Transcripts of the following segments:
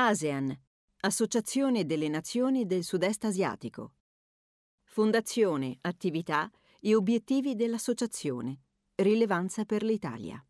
ASEAN, Associazione delle Nazioni del Sud-Est Asiatico. Fondazione, attività e obiettivi dell'associazione. Rilevanza per l'Italia.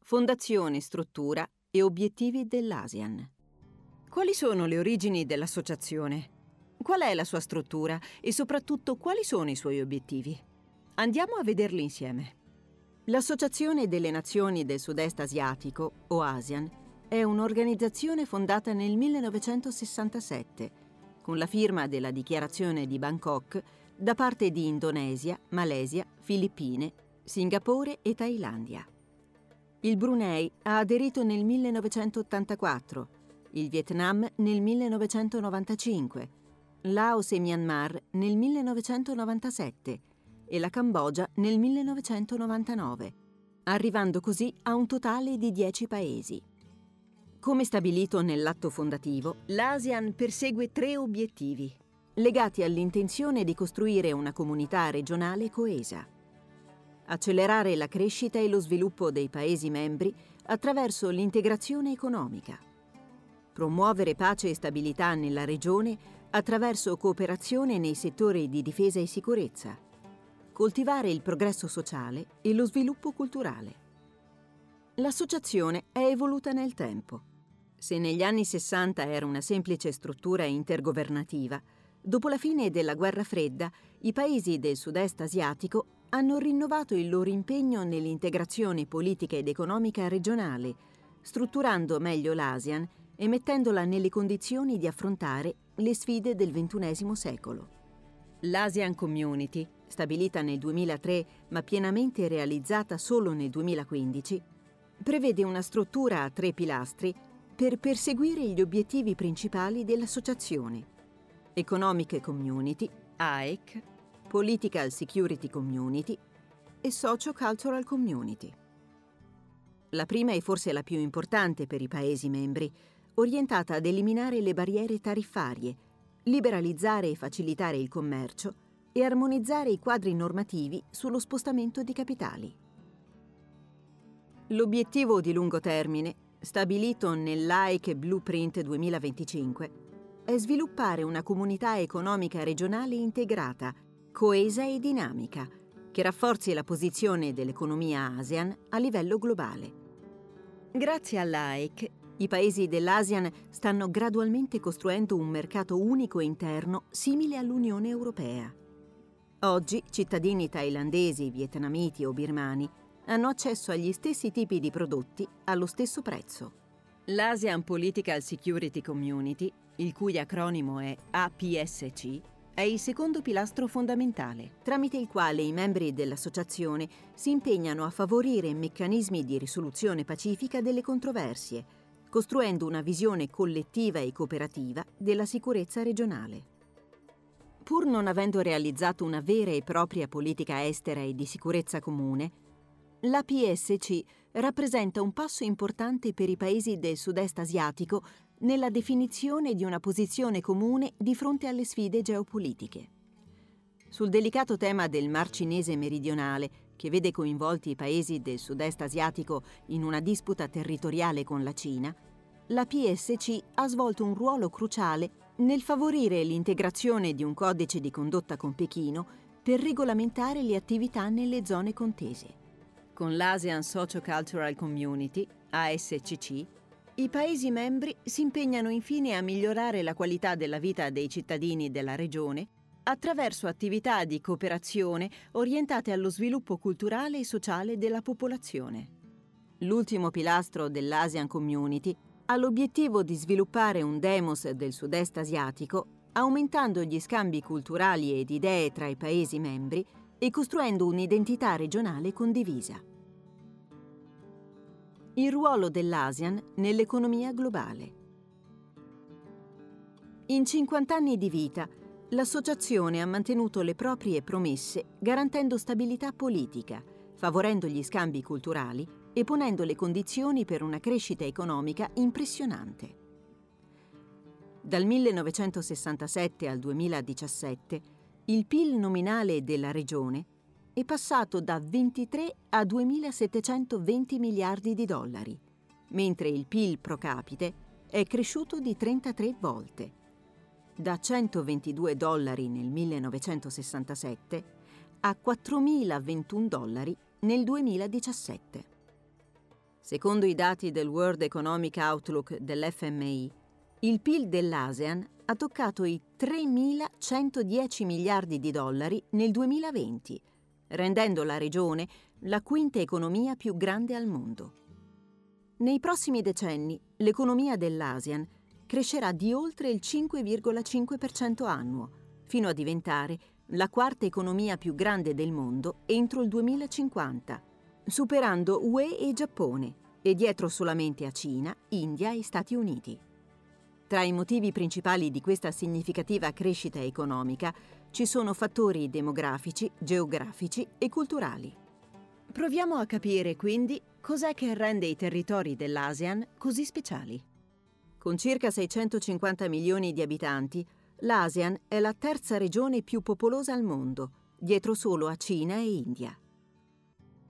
Fondazione, struttura e obiettivi dell'ASEAN. Quali sono le origini dell'associazione? Qual è la sua struttura e soprattutto quali sono i suoi obiettivi? Andiamo a vederli insieme. L'Associazione delle Nazioni del Sud-Est Asiatico, o ASEAN, è un'organizzazione fondata nel 1967, con la firma della Dichiarazione di Bangkok da parte di Indonesia, Malesia, Filippine, Singapore e Thailandia. Il Brunei ha aderito nel 1984, il Vietnam nel 1995, Laos e Myanmar nel 1997 e la Cambogia nel 1999, arrivando così a un totale di 10 paesi. Come stabilito nell'atto fondativo, l'ASEAN persegue tre obiettivi, legati all'intenzione di costruire una comunità regionale coesa accelerare la crescita e lo sviluppo dei Paesi membri attraverso l'integrazione economica, promuovere pace e stabilità nella regione attraverso cooperazione nei settori di difesa e sicurezza, coltivare il progresso sociale e lo sviluppo culturale. L'associazione è evoluta nel tempo. Se negli anni 60 era una semplice struttura intergovernativa, dopo la fine della guerra fredda i paesi del sud-est asiatico hanno rinnovato il loro impegno nell'integrazione politica ed economica regionale, strutturando meglio l'ASEAN e mettendola nelle condizioni di affrontare le sfide del XXI secolo. L'ASEAN Community, stabilita nel 2003 ma pienamente realizzata solo nel 2015, prevede una struttura a tre pilastri per perseguire gli obiettivi principali dell'associazione. Economic Community, AEC, Political Security Community e Socio-Cultural Community. La prima è forse la più importante per i Paesi membri, orientata ad eliminare le barriere tariffarie, liberalizzare e facilitare il commercio e armonizzare i quadri normativi sullo spostamento di capitali. L'obiettivo di lungo termine, stabilito nell'AIC Blueprint 2025, è sviluppare una comunità economica regionale integrata coesa e dinamica, che rafforzi la posizione dell'economia ASEAN a livello globale. Grazie all'AEC, i paesi dell'ASEAN stanno gradualmente costruendo un mercato unico interno simile all'Unione Europea. Oggi cittadini thailandesi, vietnamiti o birmani hanno accesso agli stessi tipi di prodotti allo stesso prezzo. L'ASEAN Political Security Community, il cui acronimo è APSC, è il secondo pilastro fondamentale, tramite il quale i membri dell'associazione si impegnano a favorire meccanismi di risoluzione pacifica delle controversie, costruendo una visione collettiva e cooperativa della sicurezza regionale. Pur non avendo realizzato una vera e propria politica estera e di sicurezza comune, la PSC rappresenta un passo importante per i paesi del sud-est asiatico nella definizione di una posizione comune di fronte alle sfide geopolitiche. Sul delicato tema del Mar Cinese meridionale, che vede coinvolti i paesi del sud-est asiatico in una disputa territoriale con la Cina, la PSC ha svolto un ruolo cruciale nel favorire l'integrazione di un codice di condotta con Pechino per regolamentare le attività nelle zone contese. Con l'ASEAN Socio-Cultural Community, ASCC, i Paesi membri si impegnano infine a migliorare la qualità della vita dei cittadini della regione attraverso attività di cooperazione orientate allo sviluppo culturale e sociale della popolazione. L'ultimo pilastro dell'Asian Community ha l'obiettivo di sviluppare un demos del sud-est asiatico, aumentando gli scambi culturali ed idee tra i Paesi membri e costruendo un'identità regionale condivisa il ruolo dell'ASEAN nell'economia globale. In 50 anni di vita, l'associazione ha mantenuto le proprie promesse garantendo stabilità politica, favorendo gli scambi culturali e ponendo le condizioni per una crescita economica impressionante. Dal 1967 al 2017, il PIL nominale della regione è passato da 23 a 2.720 miliardi di dollari, mentre il PIL pro capite è cresciuto di 33 volte, da 122 dollari nel 1967 a 4.021 dollari nel 2017. Secondo i dati del World Economic Outlook dell'FMI, il PIL dell'ASEAN ha toccato i 3.110 miliardi di dollari nel 2020, rendendo la regione la quinta economia più grande al mondo. Nei prossimi decenni l'economia dell'ASEAN crescerà di oltre il 5,5% annuo, fino a diventare la quarta economia più grande del mondo entro il 2050, superando UE e Giappone e dietro solamente a Cina, India e Stati Uniti. Tra i motivi principali di questa significativa crescita economica ci sono fattori demografici, geografici e culturali. Proviamo a capire quindi cos'è che rende i territori dell'ASEAN così speciali. Con circa 650 milioni di abitanti, l'ASEAN è la terza regione più popolosa al mondo, dietro solo a Cina e India.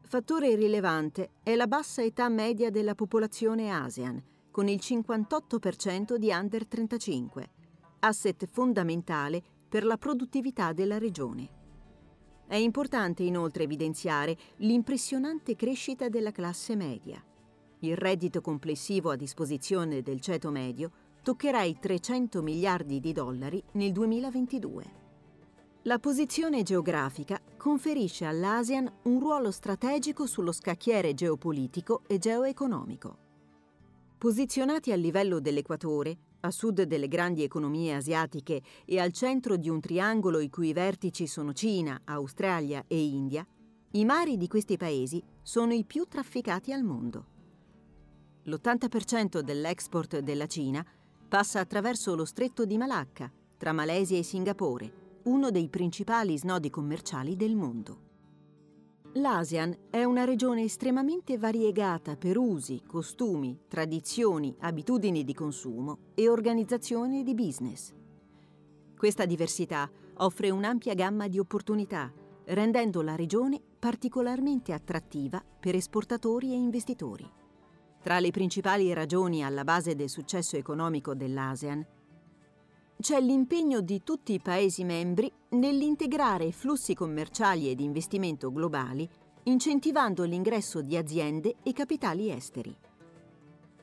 Fattore rilevante è la bassa età media della popolazione ASEAN, con il 58% di under 35, asset fondamentale per la produttività della regione. È importante inoltre evidenziare l'impressionante crescita della classe media. Il reddito complessivo a disposizione del ceto medio toccherà i 300 miliardi di dollari nel 2022. La posizione geografica conferisce all'ASEAN un ruolo strategico sullo scacchiere geopolitico e geoeconomico. Posizionati a livello dell'equatore, a sud delle grandi economie asiatiche e al centro di un triangolo i cui vertici sono Cina, Australia e India, i mari di questi paesi sono i più trafficati al mondo. L'80% dell'export della Cina passa attraverso lo stretto di Malacca, tra Malesia e Singapore, uno dei principali snodi commerciali del mondo. L'ASEAN è una regione estremamente variegata per usi, costumi, tradizioni, abitudini di consumo e organizzazione di business. Questa diversità offre un'ampia gamma di opportunità, rendendo la regione particolarmente attrattiva per esportatori e investitori. Tra le principali ragioni alla base del successo economico dell'ASEAN c'è l'impegno di tutti i Paesi membri nell'integrare flussi commerciali e di investimento globali, incentivando l'ingresso di aziende e capitali esteri.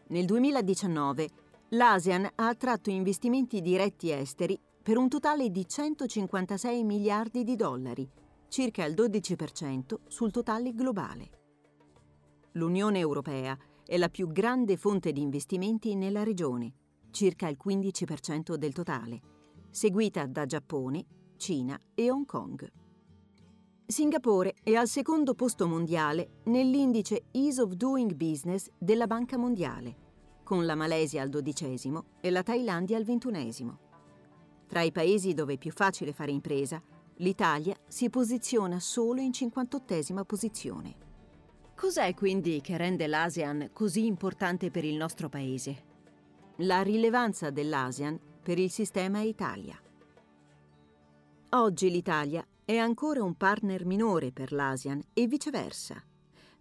Nel 2019 l'ASEAN ha attratto investimenti diretti esteri per un totale di 156 miliardi di dollari, circa il 12% sul totale globale. L'Unione Europea è la più grande fonte di investimenti nella regione circa il 15% del totale, seguita da Giappone, Cina e Hong Kong. Singapore è al secondo posto mondiale nell'indice Ease of Doing Business della Banca Mondiale, con la Malesia al dodicesimo e la Thailandia al ventunesimo. Tra i paesi dove è più facile fare impresa, l'Italia si posiziona solo in 58esima posizione. Cos'è quindi che rende l'ASEAN così importante per il nostro paese? La rilevanza dell'ASEAN per il sistema Italia. Oggi l'Italia è ancora un partner minore per l'ASEAN e viceversa,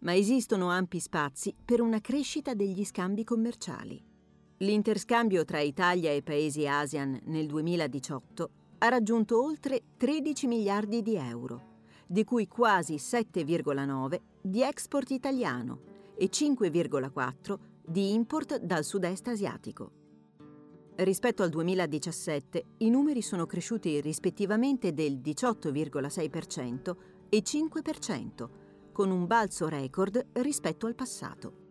ma esistono ampi spazi per una crescita degli scambi commerciali. L'interscambio tra Italia e paesi ASEAN nel 2018 ha raggiunto oltre 13 miliardi di euro, di cui quasi 7,9 di export italiano e 5,4 di import dal sud-est asiatico. Rispetto al 2017 i numeri sono cresciuti rispettivamente del 18,6% e 5%, con un balzo record rispetto al passato.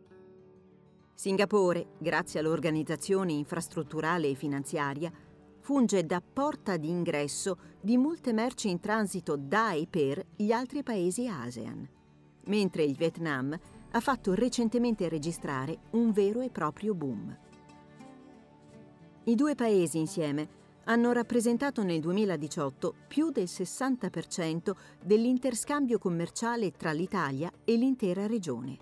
Singapore, grazie all'organizzazione infrastrutturale e finanziaria, funge da porta di ingresso di molte merci in transito da e per gli altri paesi ASEAN, mentre il Vietnam ha fatto recentemente registrare un vero e proprio boom. I due paesi insieme hanno rappresentato nel 2018 più del 60% dell'interscambio commerciale tra l'Italia e l'intera regione.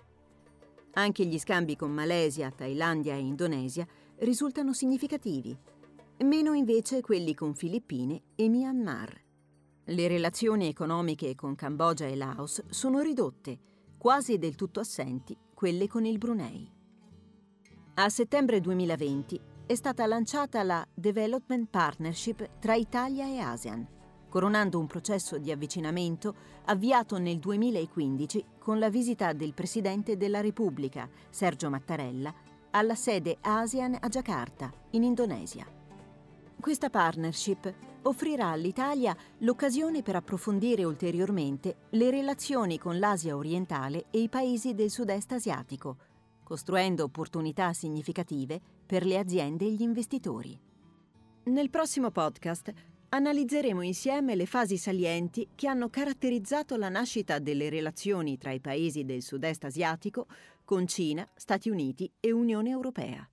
Anche gli scambi con Malesia, Thailandia e Indonesia risultano significativi, meno invece quelli con Filippine e Myanmar. Le relazioni economiche con Cambogia e Laos sono ridotte, quasi del tutto assenti quelle con il Brunei. A settembre 2020 è stata lanciata la Development Partnership tra Italia e ASEAN, coronando un processo di avvicinamento avviato nel 2015 con la visita del Presidente della Repubblica, Sergio Mattarella, alla sede ASEAN a Giacarta, in Indonesia. Questa partnership offrirà all'Italia l'occasione per approfondire ulteriormente le relazioni con l'Asia orientale e i paesi del sud-est asiatico, costruendo opportunità significative per le aziende e gli investitori. Nel prossimo podcast analizzeremo insieme le fasi salienti che hanno caratterizzato la nascita delle relazioni tra i paesi del sud-est asiatico con Cina, Stati Uniti e Unione Europea.